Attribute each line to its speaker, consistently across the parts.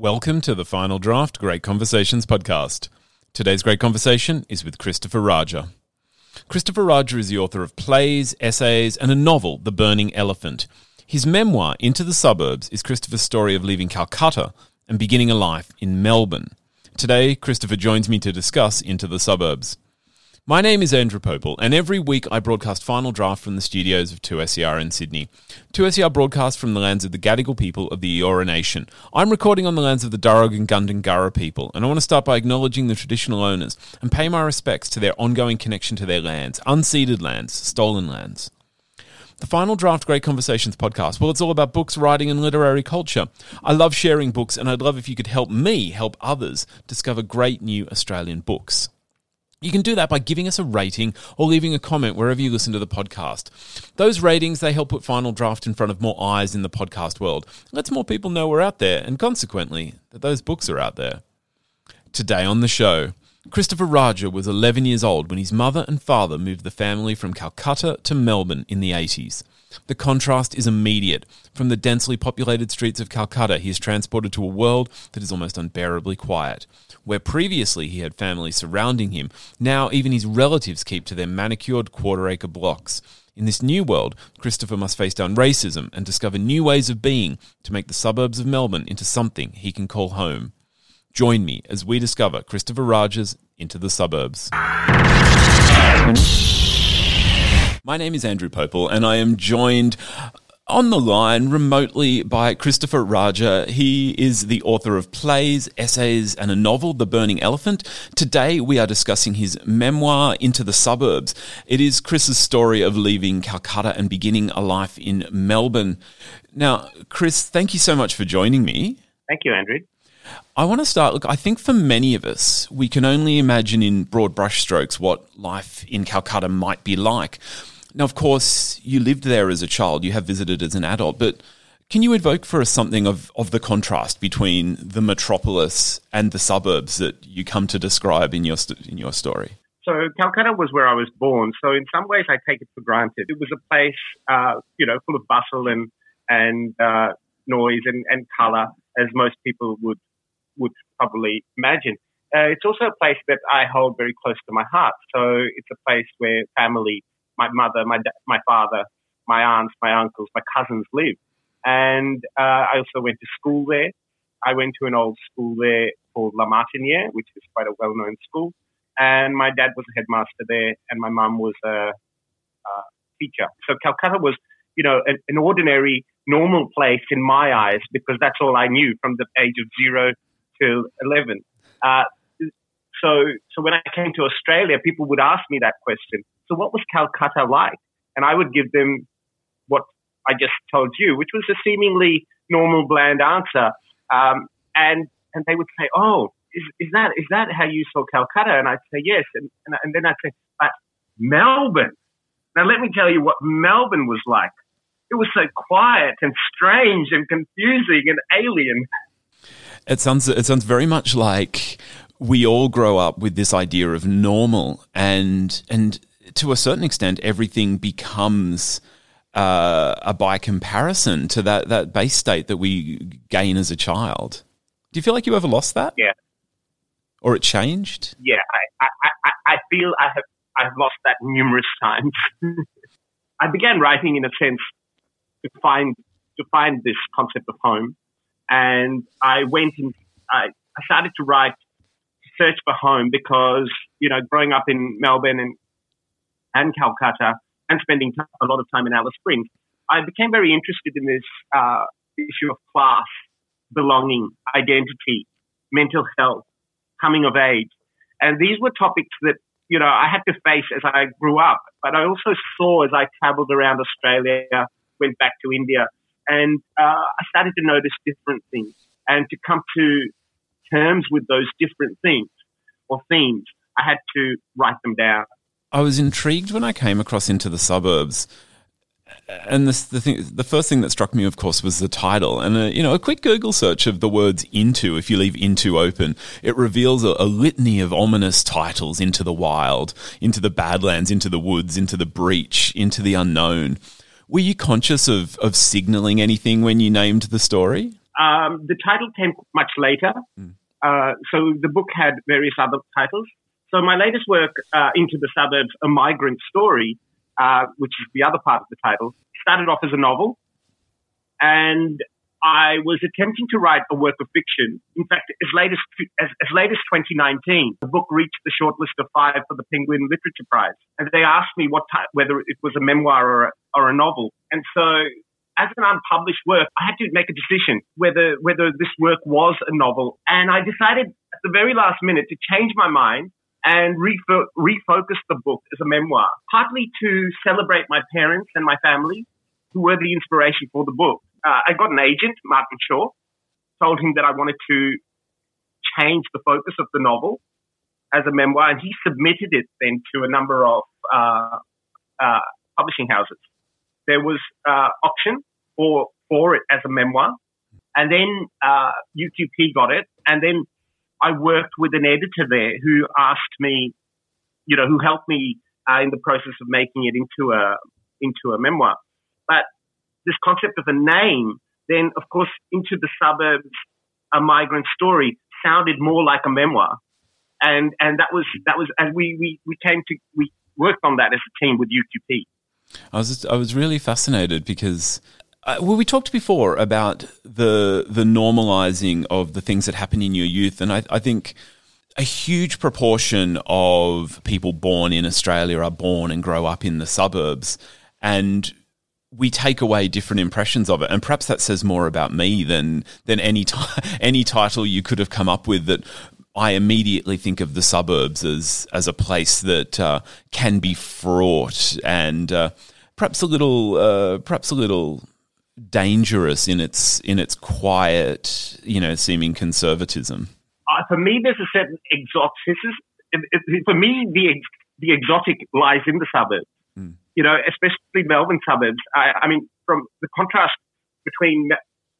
Speaker 1: Welcome to the Final Draft Great Conversations podcast. Today's great conversation is with Christopher Raja. Christopher Raja is the author of plays, essays, and a novel, The Burning Elephant. His memoir, Into the Suburbs, is Christopher's story of leaving Calcutta and beginning a life in Melbourne. Today, Christopher joins me to discuss Into the Suburbs. My name is Andrew Popel, and every week I broadcast Final Draft from the studios of 2SER in Sydney. 2SER broadcasts from the lands of the Gadigal people of the Eora Nation. I'm recording on the lands of the Darug and Gundungurra people, and I want to start by acknowledging the traditional owners and pay my respects to their ongoing connection to their lands, unceded lands, stolen lands. The Final Draft Great Conversations podcast, well, it's all about books, writing, and literary culture. I love sharing books, and I'd love if you could help me help others discover great new Australian books. You can do that by giving us a rating or leaving a comment wherever you listen to the podcast. Those ratings, they help put Final Draft in front of more eyes in the podcast world. Lets more people know we're out there and consequently that those books are out there. Today on the show, Christopher Raja was 11 years old when his mother and father moved the family from Calcutta to Melbourne in the 80s. The contrast is immediate. From the densely populated streets of Calcutta, he is transported to a world that is almost unbearably quiet. Where previously he had family surrounding him, now even his relatives keep to their manicured quarter acre blocks. In this new world, Christopher must face down racism and discover new ways of being to make the suburbs of Melbourne into something he can call home. Join me as we discover Christopher Raja's Into the Suburbs. My name is Andrew Popel, and I am joined on the line remotely by Christopher Raja. He is the author of plays, essays, and a novel, The Burning Elephant. Today we are discussing his memoir, Into the Suburbs. It is Chris's story of leaving Calcutta and beginning a life in Melbourne. Now, Chris, thank you so much for joining me.
Speaker 2: Thank you, Andrew.
Speaker 1: I want to start. Look, I think for many of us, we can only imagine in broad brushstrokes what life in Calcutta might be like. Now, of course, you lived there as a child, you have visited as an adult, but can you evoke for us something of, of the contrast between the metropolis and the suburbs that you come to describe in your, in your story?
Speaker 2: So Calcutta was where I was born. So in some ways, I take it for granted. It was a place, uh, you know, full of bustle and and uh, noise and, and color, as most people would would probably imagine. Uh, it's also a place that I hold very close to my heart. So it's a place where family my mother, my my father, my aunts, my uncles, my cousins live. And uh, I also went to school there. I went to an old school there called La Martiniere, which is quite a well-known school. And my dad was a headmaster there, and my mum was a, a, teacher. So Calcutta was, you know, an, an ordinary, normal place in my eyes because that's all I knew from the age of zero till eleven. Uh, so, so when I came to Australia, people would ask me that question. So what was Calcutta like? And I would give them what I just told you, which was a seemingly normal, bland answer. Um, and, and they would say, oh, is, is that, is that how you saw Calcutta? And I'd say, yes. And, and, and then I'd say, but Melbourne. Now let me tell you what Melbourne was like. It was so quiet and strange and confusing and alien.
Speaker 1: It sounds it sounds very much like we all grow up with this idea of normal and and to a certain extent everything becomes uh, a by comparison to that that base state that we gain as a child. Do you feel like you ever lost that?
Speaker 2: Yeah.
Speaker 1: Or it changed?
Speaker 2: Yeah, I, I, I, I feel I have I've lost that numerous times. I began writing in a sense to find to find this concept of home, and I went and I, I started to write search for home because, you know, growing up in Melbourne and, and Calcutta and spending a lot of time in Alice Springs, I became very interested in this uh, issue of class, belonging, identity, mental health, coming of age. And these were topics that, you know, I had to face as I grew up. But I also saw as I traveled around Australia, went back to India, and uh, I started to notice different things and to come to terms with those different things or themes, I had to write them down.
Speaker 1: I was intrigued when I came across into the suburbs. And this, the thing, the first thing that struck me, of course, was the title. And a, uh, you know, a quick Google search of the words "into," if you leave "into" open, it reveals a, a litany of ominous titles: into the wild, into the badlands, into the woods, into the breach, into the unknown. Were you conscious of of signaling anything when you named the story?
Speaker 2: Um, the title came much later. Mm. Uh, so the book had various other titles. So my latest work, uh, Into the Suburbs, A Migrant Story, uh, which is the other part of the title, started off as a novel. And I was attempting to write a work of fiction. In fact, as late as, as, as late as 2019, the book reached the shortlist of five for the Penguin Literature Prize. And they asked me what type, whether it was a memoir or a, or a novel. And so as an unpublished work, I had to make a decision whether, whether this work was a novel. And I decided at the very last minute to change my mind and refo- refocus the book as a memoir, partly to celebrate my parents and my family who were the inspiration for the book uh, I got an agent, Martin Shaw, told him that I wanted to change the focus of the novel as a memoir, and he submitted it then to a number of uh, uh, publishing houses. There was uh, auction for for it as a memoir, and then UQP uh, got it, and then I worked with an editor there who asked me, you know, who helped me uh, in the process of making it into a into a memoir. But this concept of a name, then of course into the suburbs, a migrant story sounded more like a memoir. And, and that was, that was, and we, we, we came to, we worked on that as a team with UQP.
Speaker 1: I was, just, I was really fascinated because uh, well, we talked before about the the normalizing of the things that happen in your youth, and I, I, think a huge proportion of people born in Australia are born and grow up in the suburbs, and we take away different impressions of it, and perhaps that says more about me than than any t- any title you could have come up with. That I immediately think of the suburbs as as a place that uh, can be fraught and uh, perhaps a little uh, perhaps a little dangerous in its in its quiet, you know, seeming conservatism.
Speaker 2: Uh, for me, there's a certain exoticism. For me, the the exotic lies in the suburbs. Mm you know, especially Melbourne suburbs. I, I mean, from the contrast between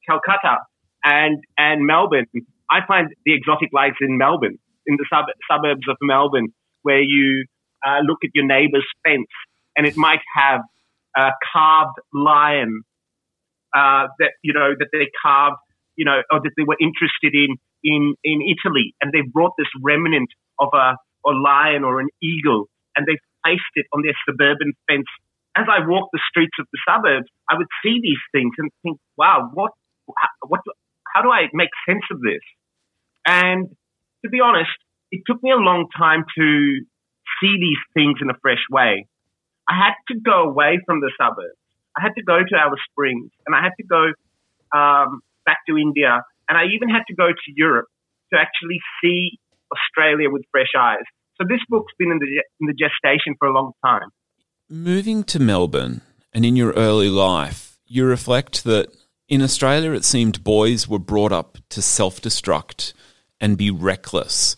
Speaker 2: Calcutta and and Melbourne, I find the exotic lies in Melbourne, in the sub- suburbs of Melbourne, where you uh, look at your neighbour's fence and it might have a carved lion uh, that you know that they carved, you know, or that they were interested in in in Italy, and they brought this remnant of a, a lion or an eagle, and they placed it on their suburban fence. As I walked the streets of the suburbs, I would see these things and think, wow, what, what, how do I make sense of this? And to be honest, it took me a long time to see these things in a fresh way. I had to go away from the suburbs. I had to go to Alice Springs and I had to go um, back to India and I even had to go to Europe to actually see Australia with fresh eyes. So this book's been in the, in the gestation for a long time.
Speaker 1: Moving to Melbourne and in your early life, you reflect that in Australia it seemed boys were brought up to self destruct and be reckless.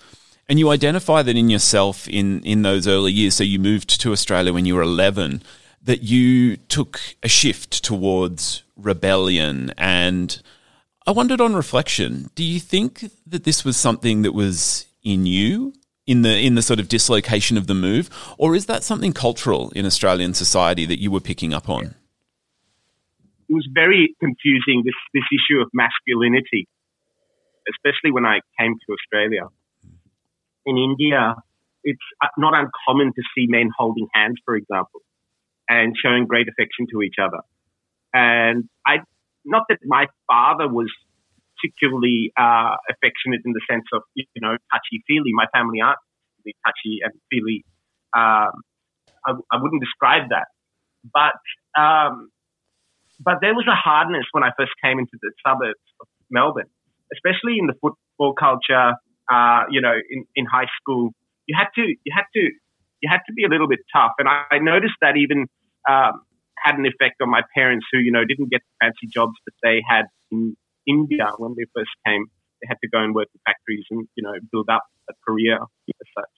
Speaker 1: And you identify that in yourself in, in those early years. So you moved to Australia when you were 11, that you took a shift towards rebellion. And I wondered on reflection, do you think that this was something that was in you in the in the sort of dislocation of the move, or is that something cultural in Australian society that you were picking up on?
Speaker 2: It was very confusing this this issue of masculinity, especially when I came to Australia. In India, it's uh, not uncommon to see men holding hands, for example, and showing great affection to each other. And I, not that my father was particularly uh, affectionate in the sense of you know touchy feely. My family aren't really touchy and feely. Um, I, I, wouldn't describe that, but um, but there was a hardness when I first came into the suburbs of Melbourne, especially in the football culture. Uh, you know, in, in high school, you had to you had to you had to be a little bit tough, and I, I noticed that even um, had an effect on my parents, who you know didn't get fancy jobs that they had India when they first came. They had to go and work in factories and, you know, build up a career as such.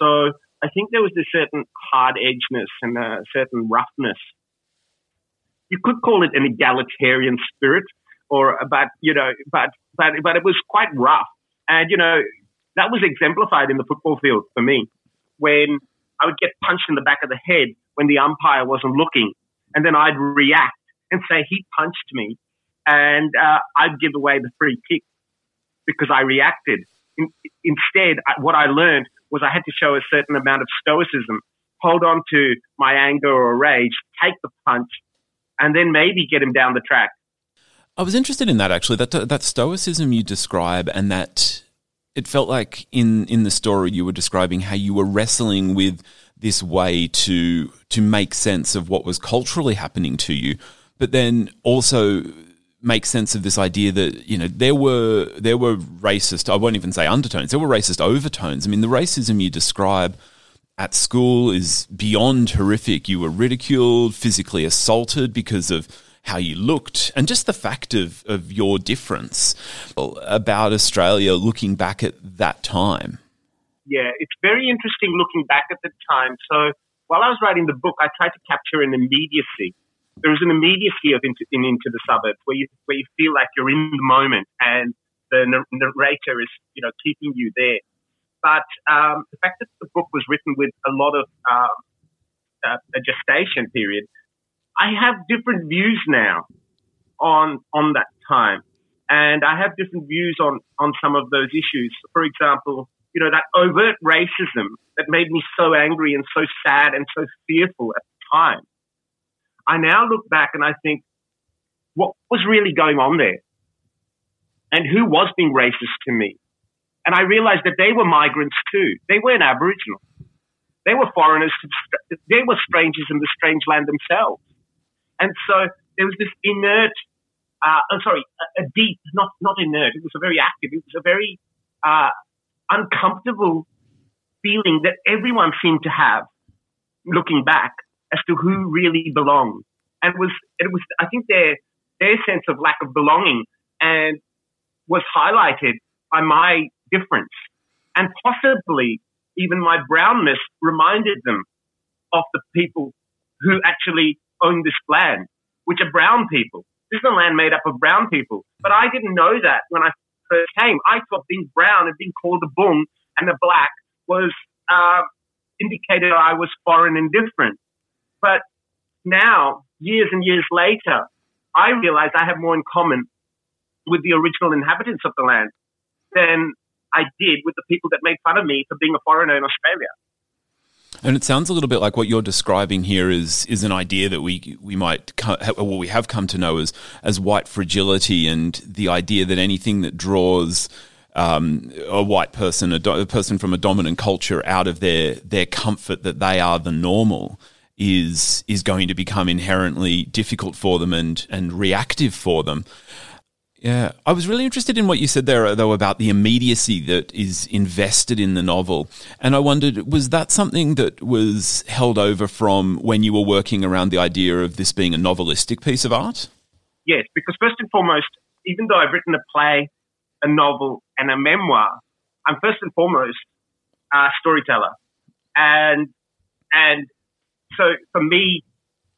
Speaker 2: So I think there was a certain hard edgeness and a certain roughness. You could call it an egalitarian spirit or but you know, but but but it was quite rough. And you know, that was exemplified in the football field for me when I would get punched in the back of the head when the umpire wasn't looking, and then I'd react and say he punched me, and uh, I'd give away the free kick because I reacted. In, instead, what I learned was I had to show a certain amount of stoicism, hold on to my anger or rage, take the punch, and then maybe get him down the track.
Speaker 1: I was interested in that actually. That that stoicism you describe, and that it felt like in in the story you were describing how you were wrestling with this way to to make sense of what was culturally happening to you, but then also make sense of this idea that you know there were there were racist I won't even say undertones there were racist overtones. I mean the racism you describe at school is beyond horrific. You were ridiculed physically assaulted because of how you looked and just the fact of of your difference about Australia looking back at that time.
Speaker 2: Yeah it's very interesting looking back at the time. So while I was writing the book I tried to capture an immediacy there is an immediacy of into, in Into the Suburbs where you where you feel like you're in the moment and the narrator is you know keeping you there. But um, the fact that the book was written with a lot of um, uh, a gestation period, I have different views now on on that time, and I have different views on on some of those issues. For example, you know that overt racism that made me so angry and so sad and so fearful at the time I now look back and I think, what was really going on there? And who was being racist to me? And I realized that they were migrants too. They weren't Aboriginal. They were foreigners. They were strangers in the strange land themselves. And so there was this inert, uh, I'm sorry, a, a, deep, not, not inert. It was a very active, it was a very uh, uncomfortable feeling that everyone seemed to have looking back as to who really belonged. And was it was I think their their sense of lack of belonging and was highlighted by my difference. And possibly even my brownness reminded them of the people who actually own this land, which are brown people. This is a land made up of brown people. But I didn't know that when I first came. I thought being brown and being called a boong and a black was uh, indicated I was foreign and different. But now, years and years later, I realize I have more in common with the original inhabitants of the land than I did with the people that made fun of me for being a foreigner in Australia.
Speaker 1: And it sounds a little bit like what you're describing here is is an idea that we we might well we have come to know as as white fragility, and the idea that anything that draws um, a white person, a, do, a, person from a dominant culture, out of their their comfort that they are the normal is is going to become inherently difficult for them and and reactive for them. Yeah, I was really interested in what you said there, uh, though, about the immediacy that is invested in the novel. And I wondered, was that something that was held over from when you were working around the idea of this being a novelistic piece of art?
Speaker 2: Yes, because first and foremost, even though I've written a play, a novel, and a memoir, I'm first and foremost a storyteller. And and so for me,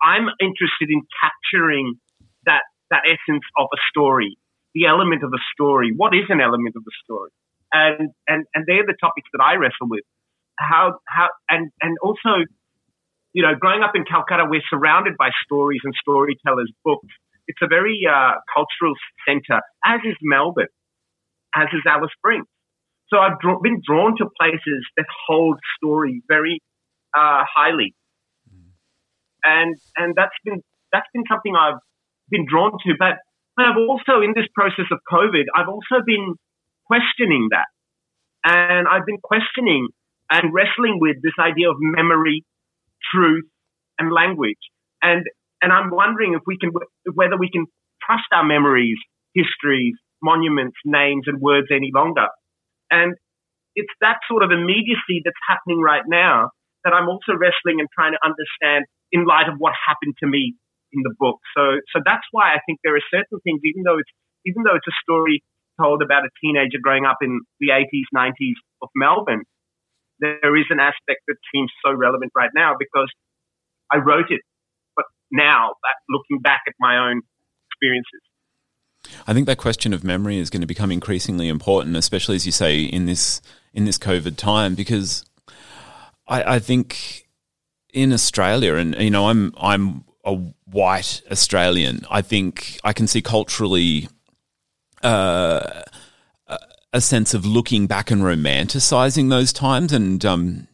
Speaker 2: I'm interested in capturing that that essence of a story, the element of a story. What is an element of a story? And and and they're the topics that I wrestle with. How how and and also, you know, growing up in Calcutta, we're surrounded by stories and storytellers' books. It's a very uh, cultural center, as is Melbourne, as is Alice Springs. So I've draw, been drawn to places that hold story very uh, highly and and that's been that's been something I've been drawn to. But I've also in this process of COVID, I've also been questioning that, and I've been questioning and wrestling with this idea of memory, truth, and language, and and I'm wondering if we can whether we can trust our memories, histories, monuments, names, and words any longer, and it's that sort of immediacy that's happening right now that I'm also wrestling and trying to understand in light of what happened to me in the book. So, so that's why I think there are certain things, even though it's even though it's a story told about a teenager growing up in the 80s, 90s of Melbourne, there is an aspect that seems so relevant right now because I wrote it, but now looking back at my own experiences.
Speaker 1: I think that question of memory is going to become increasingly important, especially as you say in this in this COVID time, because I, I think in Australia, and you know, I'm I'm a white Australian. I think I can see culturally uh, a sense of looking back and romanticizing those times. And um,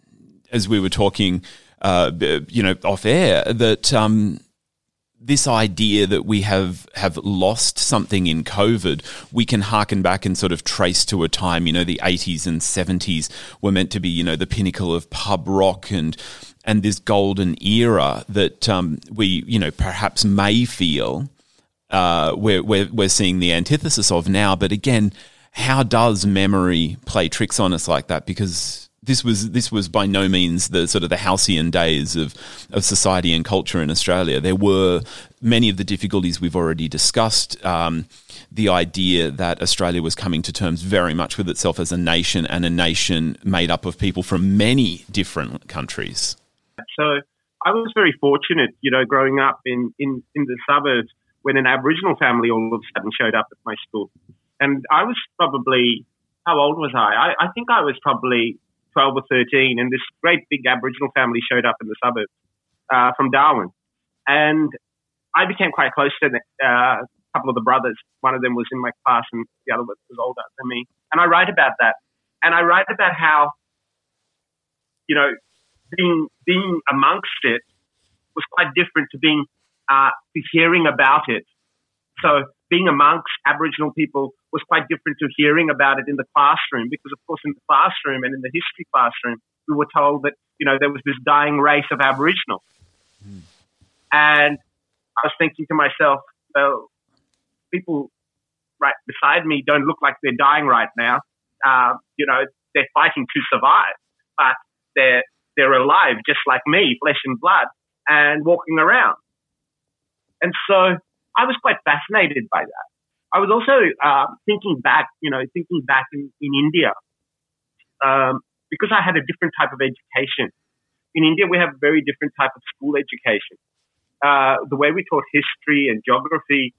Speaker 1: as we were talking, uh, you know, off air, that um, this idea that we have have lost something in COVID, we can harken back and sort of trace to a time, you know, the 80s and 70s were meant to be, you know, the pinnacle of pub rock and and this golden era that um, we, you know, perhaps may feel uh, we're, we're, we're seeing the antithesis of now. But again, how does memory play tricks on us like that? Because this was this was by no means the sort of the halcyon days of of society and culture in Australia. There were many of the difficulties we've already discussed. Um, the idea that Australia was coming to terms very much with itself as a nation and a nation made up of people from many different countries.
Speaker 2: So I was very fortunate, you know, growing up in, in, in the suburbs when an Aboriginal family all of a sudden showed up at my school. And I was probably, how old was I? I, I think I was probably 12 or 13, and this great big Aboriginal family showed up in the suburbs uh, from Darwin. And I became quite close to uh, a couple of the brothers. One of them was in my class, and the other was older than me. And I write about that. And I write about how, you know, being being amongst it was quite different to being uh, to hearing about it. So being amongst Aboriginal people was quite different to hearing about it in the classroom because, of course, in the classroom and in the history classroom, we were told that you know there was this dying race of Aboriginals, mm. and I was thinking to myself, well, people right beside me don't look like they're dying right now. Uh, you know, they're fighting to survive, but they're they're alive just like me, flesh and blood, and walking around. And so I was quite fascinated by that. I was also uh, thinking back, you know, thinking back in, in India, um, because I had a different type of education. In India, we have a very different type of school education. Uh, the way we taught history and geography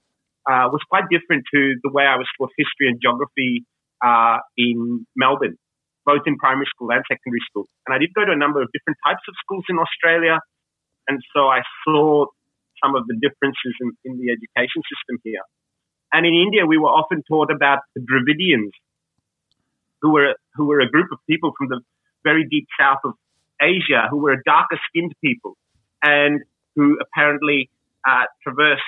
Speaker 2: uh, was quite different to the way I was taught history and geography uh, in Melbourne both in primary school and secondary school. And I did go to a number of different types of schools in Australia. And so I saw some of the differences in, in the education system here. And in India, we were often taught about the Dravidians, who were, who were a group of people from the very deep south of Asia, who were a darker skinned people and who apparently uh, traversed,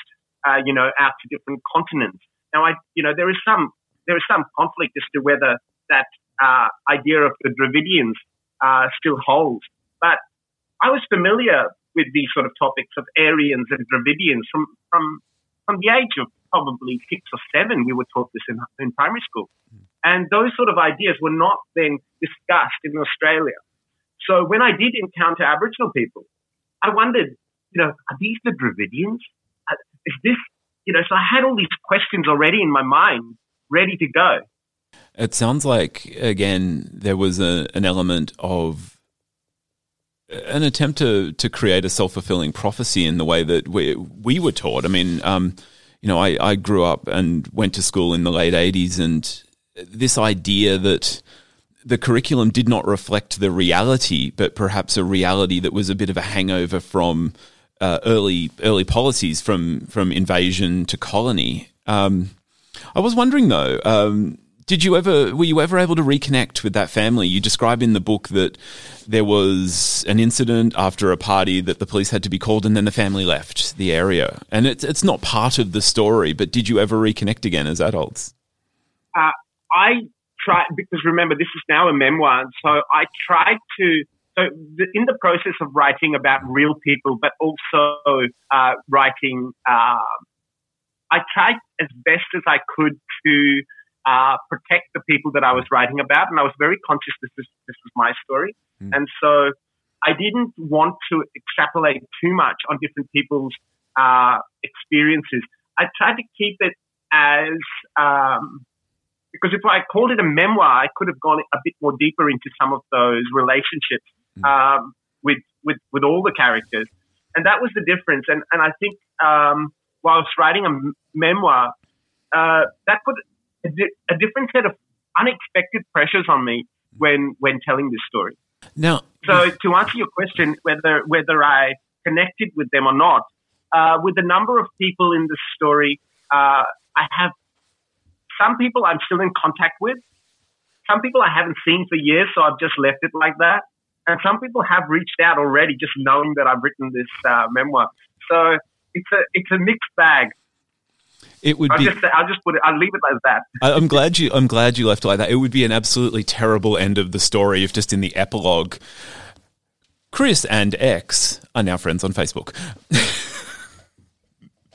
Speaker 2: uh, you know, out to different continents. Now, I, you know, there is some, there is some conflict as to whether that uh, idea of the Dravidians uh, still holds. But I was familiar with these sort of topics of Aryans and Dravidians from, from, from the age of probably six or seven. We were taught this in, in primary school. And those sort of ideas were not then discussed in Australia. So when I did encounter Aboriginal people, I wondered, you know, are these the Dravidians? Uh, is this, you know, so I had all these questions already in my mind ready to go.
Speaker 1: It sounds like again there was a, an element of an attempt to to create a self fulfilling prophecy in the way that we we were taught. I mean, um, you know, I, I grew up and went to school in the late eighties, and this idea that the curriculum did not reflect the reality, but perhaps a reality that was a bit of a hangover from uh, early early policies, from from invasion to colony. Um, I was wondering though. Um, did you ever were you ever able to reconnect with that family? You describe in the book that there was an incident after a party that the police had to be called, and then the family left the area. And it's it's not part of the story, but did you ever reconnect again as adults?
Speaker 2: Uh, I tried because remember this is now a memoir, so I tried to. So the, in the process of writing about real people, but also uh, writing, uh, I tried as best as I could to uh, protect the people that I was writing about. And I was very conscious this is, this was my story. Mm. And so I didn't want to extrapolate too much on different people's uh, experiences. I tried to keep it as, um, because if I called it a memoir, I could have gone a bit more deeper into some of those relationships mm. um, with, with, with all the characters. And that was the difference. And, and I think um, while I was writing a m- memoir, uh, that put a, di- a different set of unexpected pressures on me when when telling this story.
Speaker 1: Now,
Speaker 2: so to answer your question, whether whether I connected with them or not, uh, with the number of people in the story, uh, I have some people I'm still in contact with. Some people I haven't seen for years, so I've just left it like that. And some people have reached out already, just knowing that I've written this uh, memoir. So it's a it's a mixed bag.
Speaker 1: It would
Speaker 2: I'll
Speaker 1: be.
Speaker 2: just I'll just put it. I'll leave it like that.
Speaker 1: I- I'm glad you. I'm glad you left it like that. It would be an absolutely terrible end of the story if just in the epilogue, Chris and X are now friends on Facebook.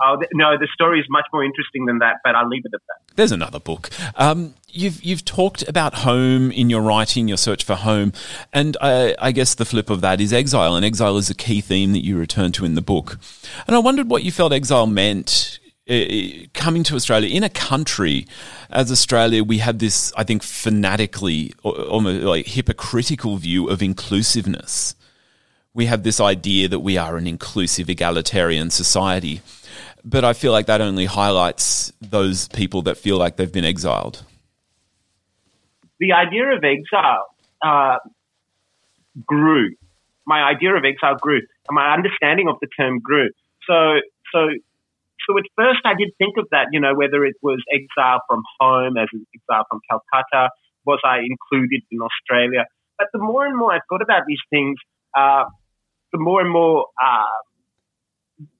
Speaker 2: Oh no, the story is much more interesting than that, but I'll leave it at that.
Speaker 1: There's another book. Um, you've you've talked about home in your writing, your search for home, and I, I guess the flip of that is exile, and exile is a key theme that you return to in the book. And I wondered what you felt exile meant. Uh, Coming to Australia in a country as Australia, we have this, I think, fanatically, almost like hypocritical view of inclusiveness. We have this idea that we are an inclusive, egalitarian society, but I feel like that only highlights those people that feel like they've been exiled.
Speaker 2: The idea of exile uh, grew. My idea of exile grew, and my understanding of the term grew. So, so, so at first I did think of that. You know, whether it was exile from home, as in exile from Calcutta, was I included in Australia? But the more and more I thought about these things, uh, the more and more uh,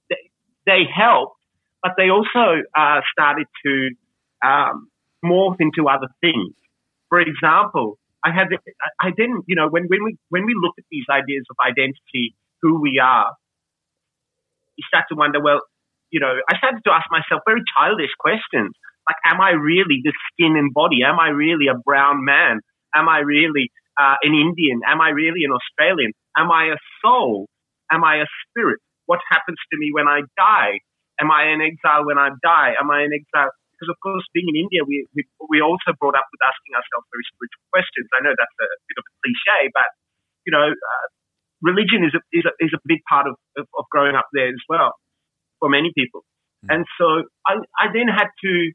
Speaker 2: they, they helped, but they also uh, started to um, morph into other things. For example, I had I didn't you know when when we when we look at these ideas of identity, who we are, you start to wonder. Well, you know, I started to ask myself very childish questions like, Am I really this skin and body? Am I really a brown man? Am I really uh, an Indian? Am I really an Australian? Am I a soul? Am I a spirit? What happens to me when I die? Am I in exile when I die? Am I in exile? Because of course, being in India, we we we also brought up with asking ourselves very spiritual questions. I know that's a bit of a cliche, but you know, uh, religion is a, is a is a big part of, of of growing up there as well for many people. And so I I then had to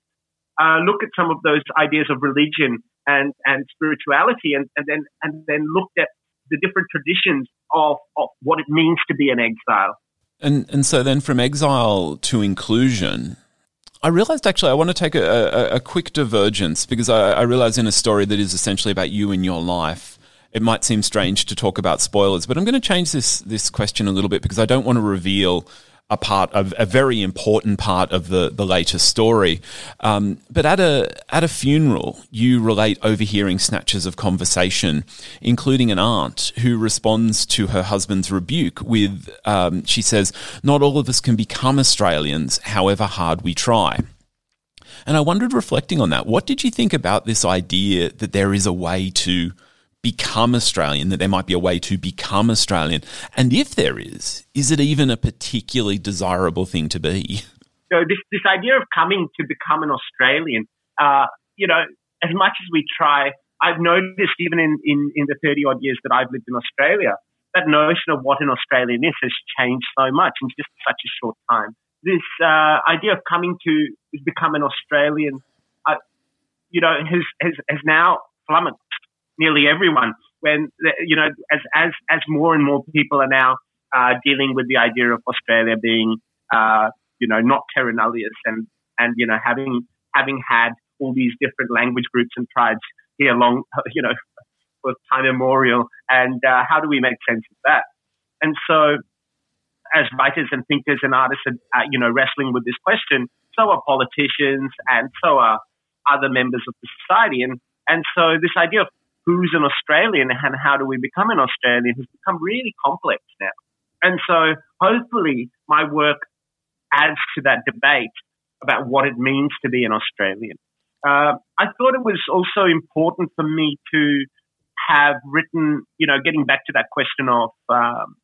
Speaker 2: uh, look at some of those ideas of religion and and spirituality, and and then and then looked at the different traditions of of what it means to be an exile.
Speaker 1: And and so then from exile to inclusion, I realized actually I want to take a, a, a quick divergence because I, I realize in a story that is essentially about you and your life, it might seem strange to talk about spoilers, but I'm going to change this this question a little bit because I don't want to reveal a part of a very important part of the the later story. Um, but at a at a funeral, you relate overhearing snatches of conversation, including an aunt who responds to her husband's rebuke with, um, she says, "Not all of us can become Australians, however hard we try." And I wondered, reflecting on that, what did you think about this idea that there is a way to become Australian, that there might be a way to become Australian? And if there is, is it even a particularly desirable thing to be?
Speaker 2: So this this idea of coming to become an Australian, uh, you know, as much as we try, I've noticed even in, in, in the 30 odd years that I've lived in Australia, that notion of what an Australian is has changed so much in just such a short time. This uh, idea of coming to become an Australian, uh, you know, has, has, has now flummoxed nearly everyone. When you know, as as as more and more people are now uh, dealing with the idea of Australia being, uh, you know, not terra nullius, and and you know, having having had all these different language groups and tribes here long, you know, for time immemorial, and uh, how do we make sense of that? And so, as writers and thinkers and artists are, you know, wrestling with this question, so are politicians, and so are other members of the society, and and so this idea of who's an Australian and how do we become an Australian has become really complex now. And so hopefully my work adds to that debate about what it means to be an Australian. Uh, I thought it was also important for me to have written, you know, getting back to that question of um,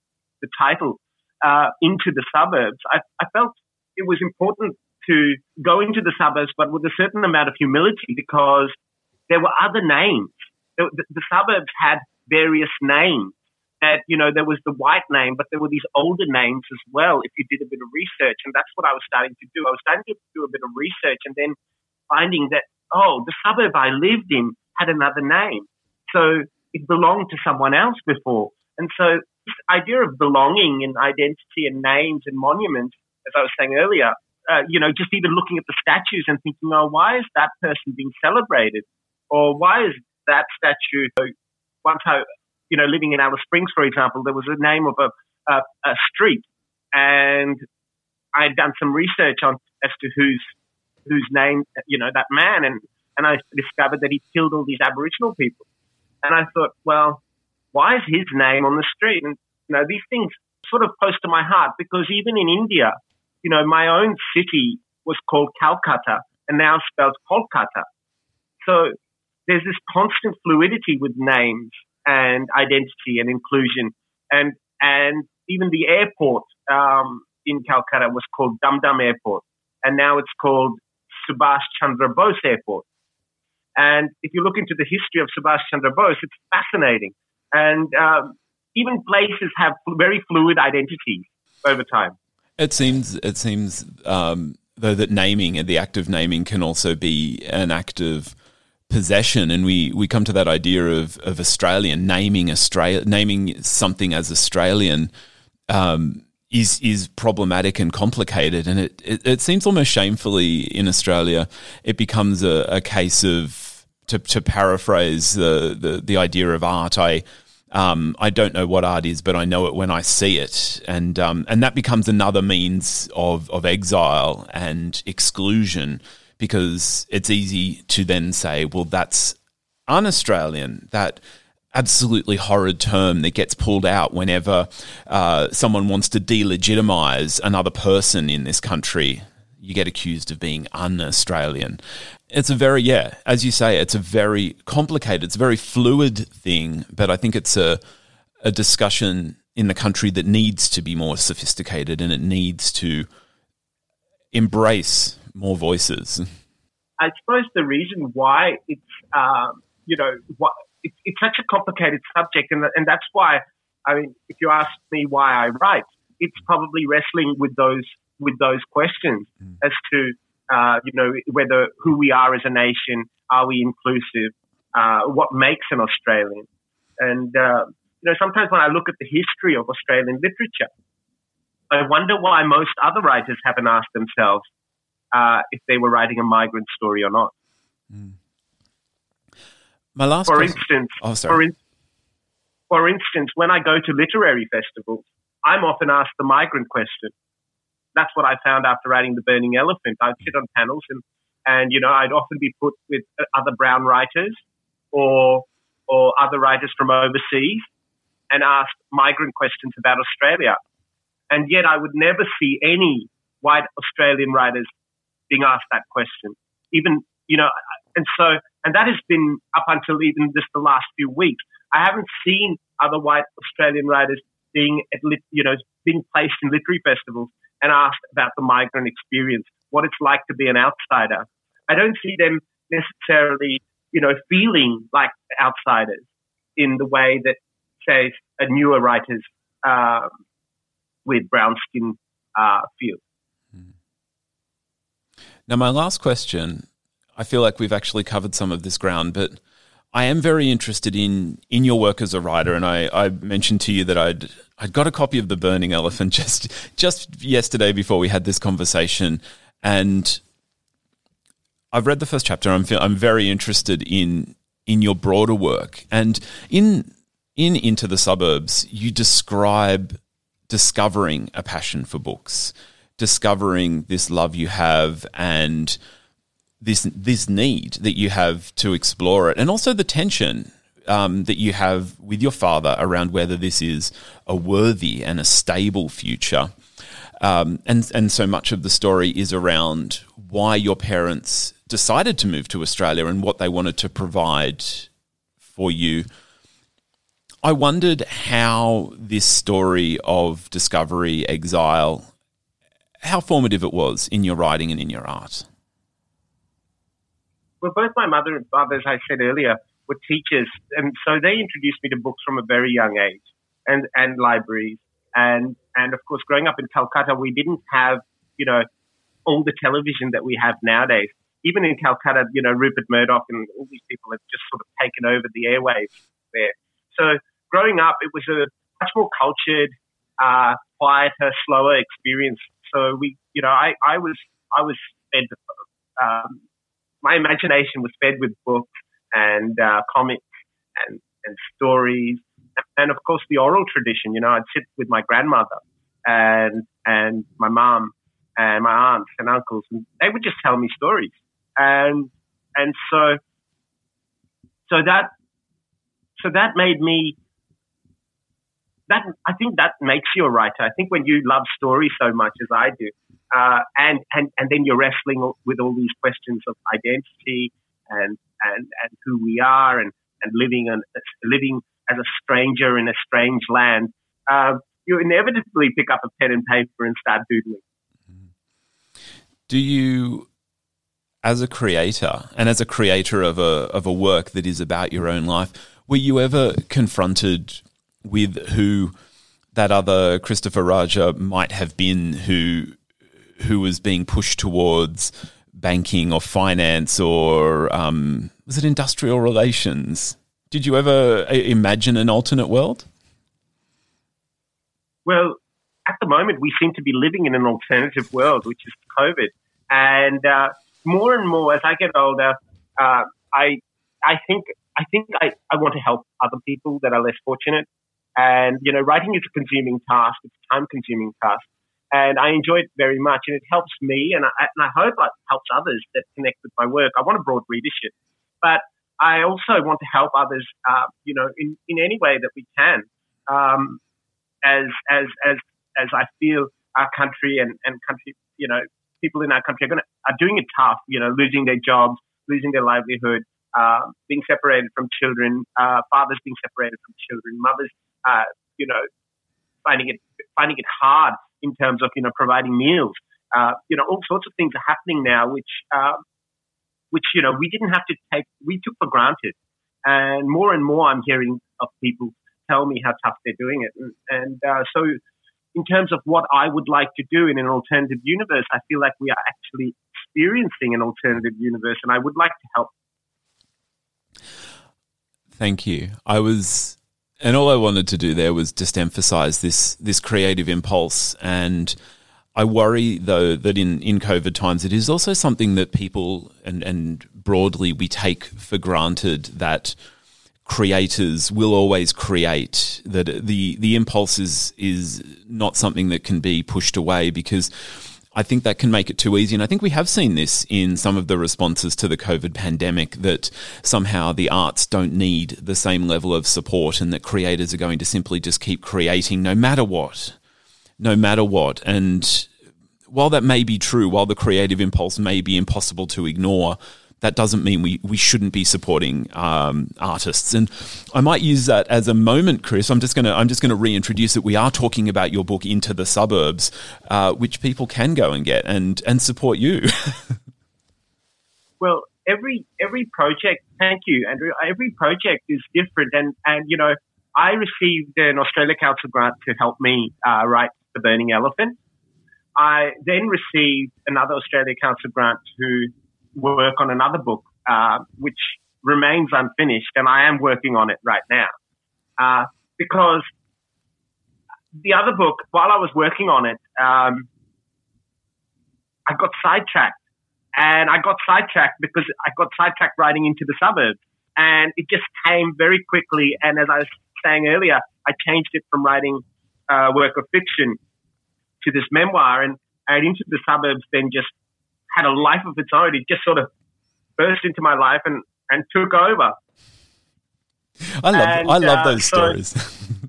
Speaker 2: the title, uh, into the suburbs. I, I felt it was important to go into the suburbs, but with a certain amount of humility because there were other names the, the, suburbs had various names. That you know, there was the white name, but there were these older names as well. If you did a bit of research, and that's what I was starting to do. I was starting to do a bit of research, and then finding that oh, the suburb I lived in had another name, so it belonged to someone else before. And so this idea of belonging and identity and names and monuments as I was saying earlier, uh, you know, just even looking at the statues and thinking, oh, why is that person being celebrated? Or why is that statue? Once I, you know, living in Alice Springs, for example, there was a name of a, a, a street, and I had done some research on as to whose whose name, you know, that man, and and I discovered that he killed all these Aboriginal people, and I thought, well, why is his name on the street? And you know, these things sort of close to my heart because even in India, you know, my own city was called Calcutta and now spelled Kolkata. So there's this constant fluidity with names and identity and inclusion. And, and even the airport um, in Calcutta was called Dum Dum Airport. And now it's called Subhash Chandra Bose Airport. And if you look into the history of Subhash Chandra Bose, it's fascinating. And um, even places have very fluid identities over time.
Speaker 1: It seems it seems um, though that naming and the act of naming can also be an act of possession, and we, we come to that idea of, of Australian naming Australia naming something as Australian. Um, is is problematic and complicated, and it, it, it, seems almost shamefully in Australia. It becomes a, a case of to, to paraphrase the, the the idea of art. I um, I don't know what art is, but I know it when I see it, and um, and that becomes another means of of exile and exclusion because it's easy to then say, well, that's un-Australian. That absolutely horrid term that gets pulled out whenever uh, someone wants to delegitimize another person in this country. You get accused of being un-Australian, it's a very yeah, as you say, it's a very complicated, it's a very fluid thing, but I think it's a a discussion in the country that needs to be more sophisticated and it needs to embrace more voices.
Speaker 2: I suppose the reason why it's um, you know what it's, it's such a complicated subject, and and that's why I mean, if you ask me why I write, it's probably wrestling with those with those questions mm. as to uh, you know, whether who we are as a nation, are we inclusive, uh, what makes an Australian. And, uh, you know, sometimes when I look at the history of Australian literature, I wonder why most other writers haven't asked themselves uh, if they were writing a migrant story or not. Mm.
Speaker 1: My last
Speaker 2: for
Speaker 1: question.
Speaker 2: instance,
Speaker 1: oh,
Speaker 2: for, in, for instance, when I go to literary festivals, I'm often asked the migrant question that's what I found after writing The Burning Elephant. I'd sit on panels and, and, you know, I'd often be put with other brown writers or, or other writers from overseas and asked migrant questions about Australia. And yet I would never see any white Australian writers being asked that question. Even, you know, and so, and that has been up until even just the last few weeks. I haven't seen other white Australian writers being, at, you know, being placed in literary festivals and asked about the migrant experience, what it's like to be an outsider. I don't see them necessarily, you know, feeling like outsiders in the way that, say, a newer writers um, with brown skin uh, feel.
Speaker 1: Now, my last question, I feel like we've actually covered some of this ground, but I am very interested in in your work as a writer, and I, I mentioned to you that I'd I'd got a copy of The Burning Elephant just just yesterday before we had this conversation, and I've read the first chapter. I'm I'm very interested in in your broader work, and in in Into the Suburbs, you describe discovering a passion for books, discovering this love you have, and this this need that you have to explore it, and also the tension um, that you have with your father around whether this is a worthy and a stable future. Um, and and so much of the story is around why your parents decided to move to Australia and what they wanted to provide for you. I wondered how this story of discovery, exile, how formative it was in your writing and in your art
Speaker 2: well, both my mother and father, as I said earlier, were teachers, and so they introduced me to books from a very young age, and and libraries, and and of course, growing up in Calcutta, we didn't have you know all the television that we have nowadays. Even in Calcutta, you know, Rupert Murdoch and all these people have just sort of taken over the airwaves there. So growing up, it was a much more cultured, uh, quieter, slower experience so we, you know, I, I was, I was fed, um, my imagination was fed with books and uh, comics and, and stories, and of course the oral tradition. You know, I'd sit with my grandmother and and my mom and my aunts and uncles, and they would just tell me stories, and and so so that so that made me that I think that makes you a writer. I think when you love stories so much as I do, uh, and and and then you're wrestling with all these questions of identity and and and who we are and and living and living as a stranger in a strange land, uh, you inevitably pick up a pen and paper and start doodling.
Speaker 1: Do you, as a creator and as a creator of a of a work that is about your own life, were you ever confronted with who that other Christopher Raja might have been who who was being pushed towards banking or finance or um, was it industrial relations? Did you ever uh, imagine an alternate world?
Speaker 2: Well, at the moment, we seem to be living in an alternative world, which is COVID. And uh, more and more, as I get older, uh, I I think I think I, I want to help other people that are less fortunate. And you know, writing is a consuming task; it's a time-consuming task, and I enjoy it very much. And it helps me, and I, and I hope it helps others that connect with my work. I want a broad readership, but I also want to help others, uh, you know, in, in any way that we can. Um, as as as as I feel our country and, and country, you know, people in our country are to, are doing it tough. You know, losing their jobs, losing their livelihood, uh, being separated from children, uh, fathers being separated from children, mothers, uh, you know, finding it finding it hard in terms of you know providing meals. Uh, you know, all sorts of things are happening now, which uh, which you know we didn't have to take, we took for granted. And more and more, I'm hearing of people tell me how tough they're doing it. And, and uh, so, in terms of what I would like to do in an alternative universe, I feel like we are actually experiencing an alternative universe, and I would like to help.
Speaker 1: Thank you. I was, and all I wanted to do there was just emphasize this this creative impulse and. I worry though that in, in COVID times it is also something that people and, and broadly we take for granted that creators will always create that the the impulse is is not something that can be pushed away because I think that can make it too easy. And I think we have seen this in some of the responses to the COVID pandemic that somehow the arts don't need the same level of support and that creators are going to simply just keep creating no matter what. No matter what. And while that may be true, while the creative impulse may be impossible to ignore, that doesn't mean we, we shouldn't be supporting um, artists. And I might use that as a moment, Chris. I'm just gonna I'm just gonna reintroduce it. We are talking about your book Into the Suburbs, uh, which people can go and get and and support you.
Speaker 2: well, every every project. Thank you, Andrew. Every project is different, and and you know I received an Australia Council grant to help me uh, write The Burning Elephant. I then received another Australia Council grant to work on another book, uh, which remains unfinished, and I am working on it right now. Uh, because the other book, while I was working on it, um, I got sidetracked. And I got sidetracked because I got sidetracked writing into the suburbs. And it just came very quickly. And as I was saying earlier, I changed it from writing uh, work of fiction to this memoir. And, and into the suburbs then just had a life of its own. It just sort of burst into my life and, and took over.
Speaker 1: I love and, I love uh, those so, stories.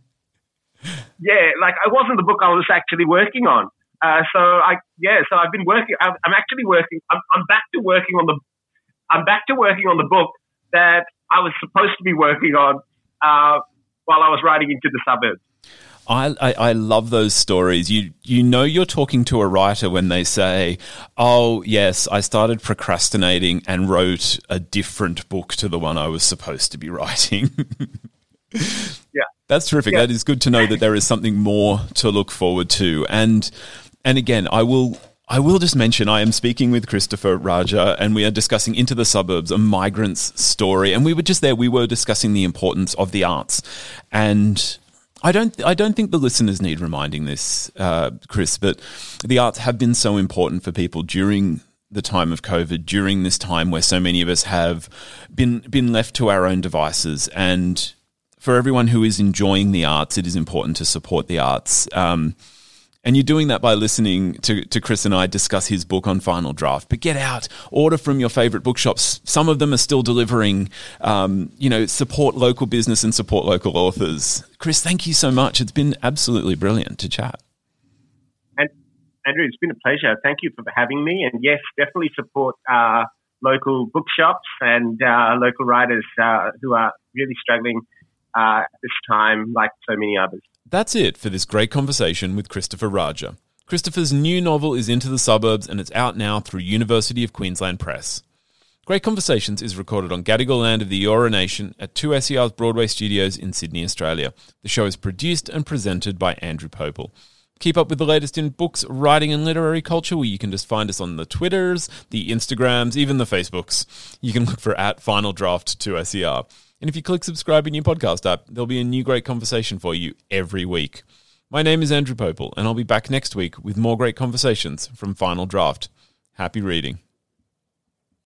Speaker 2: yeah, like it wasn't the book I was actually working on. Uh, so I yeah, so I've been working. I'm, I'm actually working. I'm, I'm back to working on the. I'm back to working on the book that I was supposed to be working on uh, while I was writing into the suburbs.
Speaker 1: I, I, I, love those stories. You you know you're talking to a writer when they say, "Oh yes, I started procrastinating and wrote a different book to the one I was supposed to be writing."
Speaker 2: yeah,
Speaker 1: that's terrific. Yeah. That is good to know that there is something more to look forward to. And and again, I will I will just mention I am speaking with Christopher Raja and we are discussing Into the Suburbs, a migrant's story. And we were just there, we were discussing the importance of the arts. And I don't. I don't think the listeners need reminding this, uh, Chris. But the arts have been so important for people during the time of COVID, during this time where so many of us have been been left to our own devices, and for everyone who is enjoying the arts, it is important to support the arts. Um, and you're doing that by listening to, to Chris and I discuss his book on Final Draft. But get out, order from your favorite bookshops. Some of them are still delivering. Um, you know, support local business and support local authors. Chris, thank you so much. It's been absolutely brilliant to chat.
Speaker 2: And Andrew, it's been a pleasure. Thank you for having me. And yes, definitely support uh, local bookshops and uh, local writers uh, who are really struggling uh, at this time, like so many others.
Speaker 1: That's it for this great conversation with Christopher Raja. Christopher's new novel is Into the Suburbs and it's out now through University of Queensland Press. Great Conversations is recorded on Gadigal land of the Eora Nation at 2SER's Broadway studios in Sydney, Australia. The show is produced and presented by Andrew Popel. Keep up with the latest in books, writing, and literary culture where you can just find us on the Twitters, the Instagrams, even the Facebooks. You can look for at Final Draft 2SER. And if you click subscribe in your podcast app, there'll be a new great conversation for you every week. My name is Andrew Popel, and I'll be back next week with more great conversations from Final Draft. Happy reading.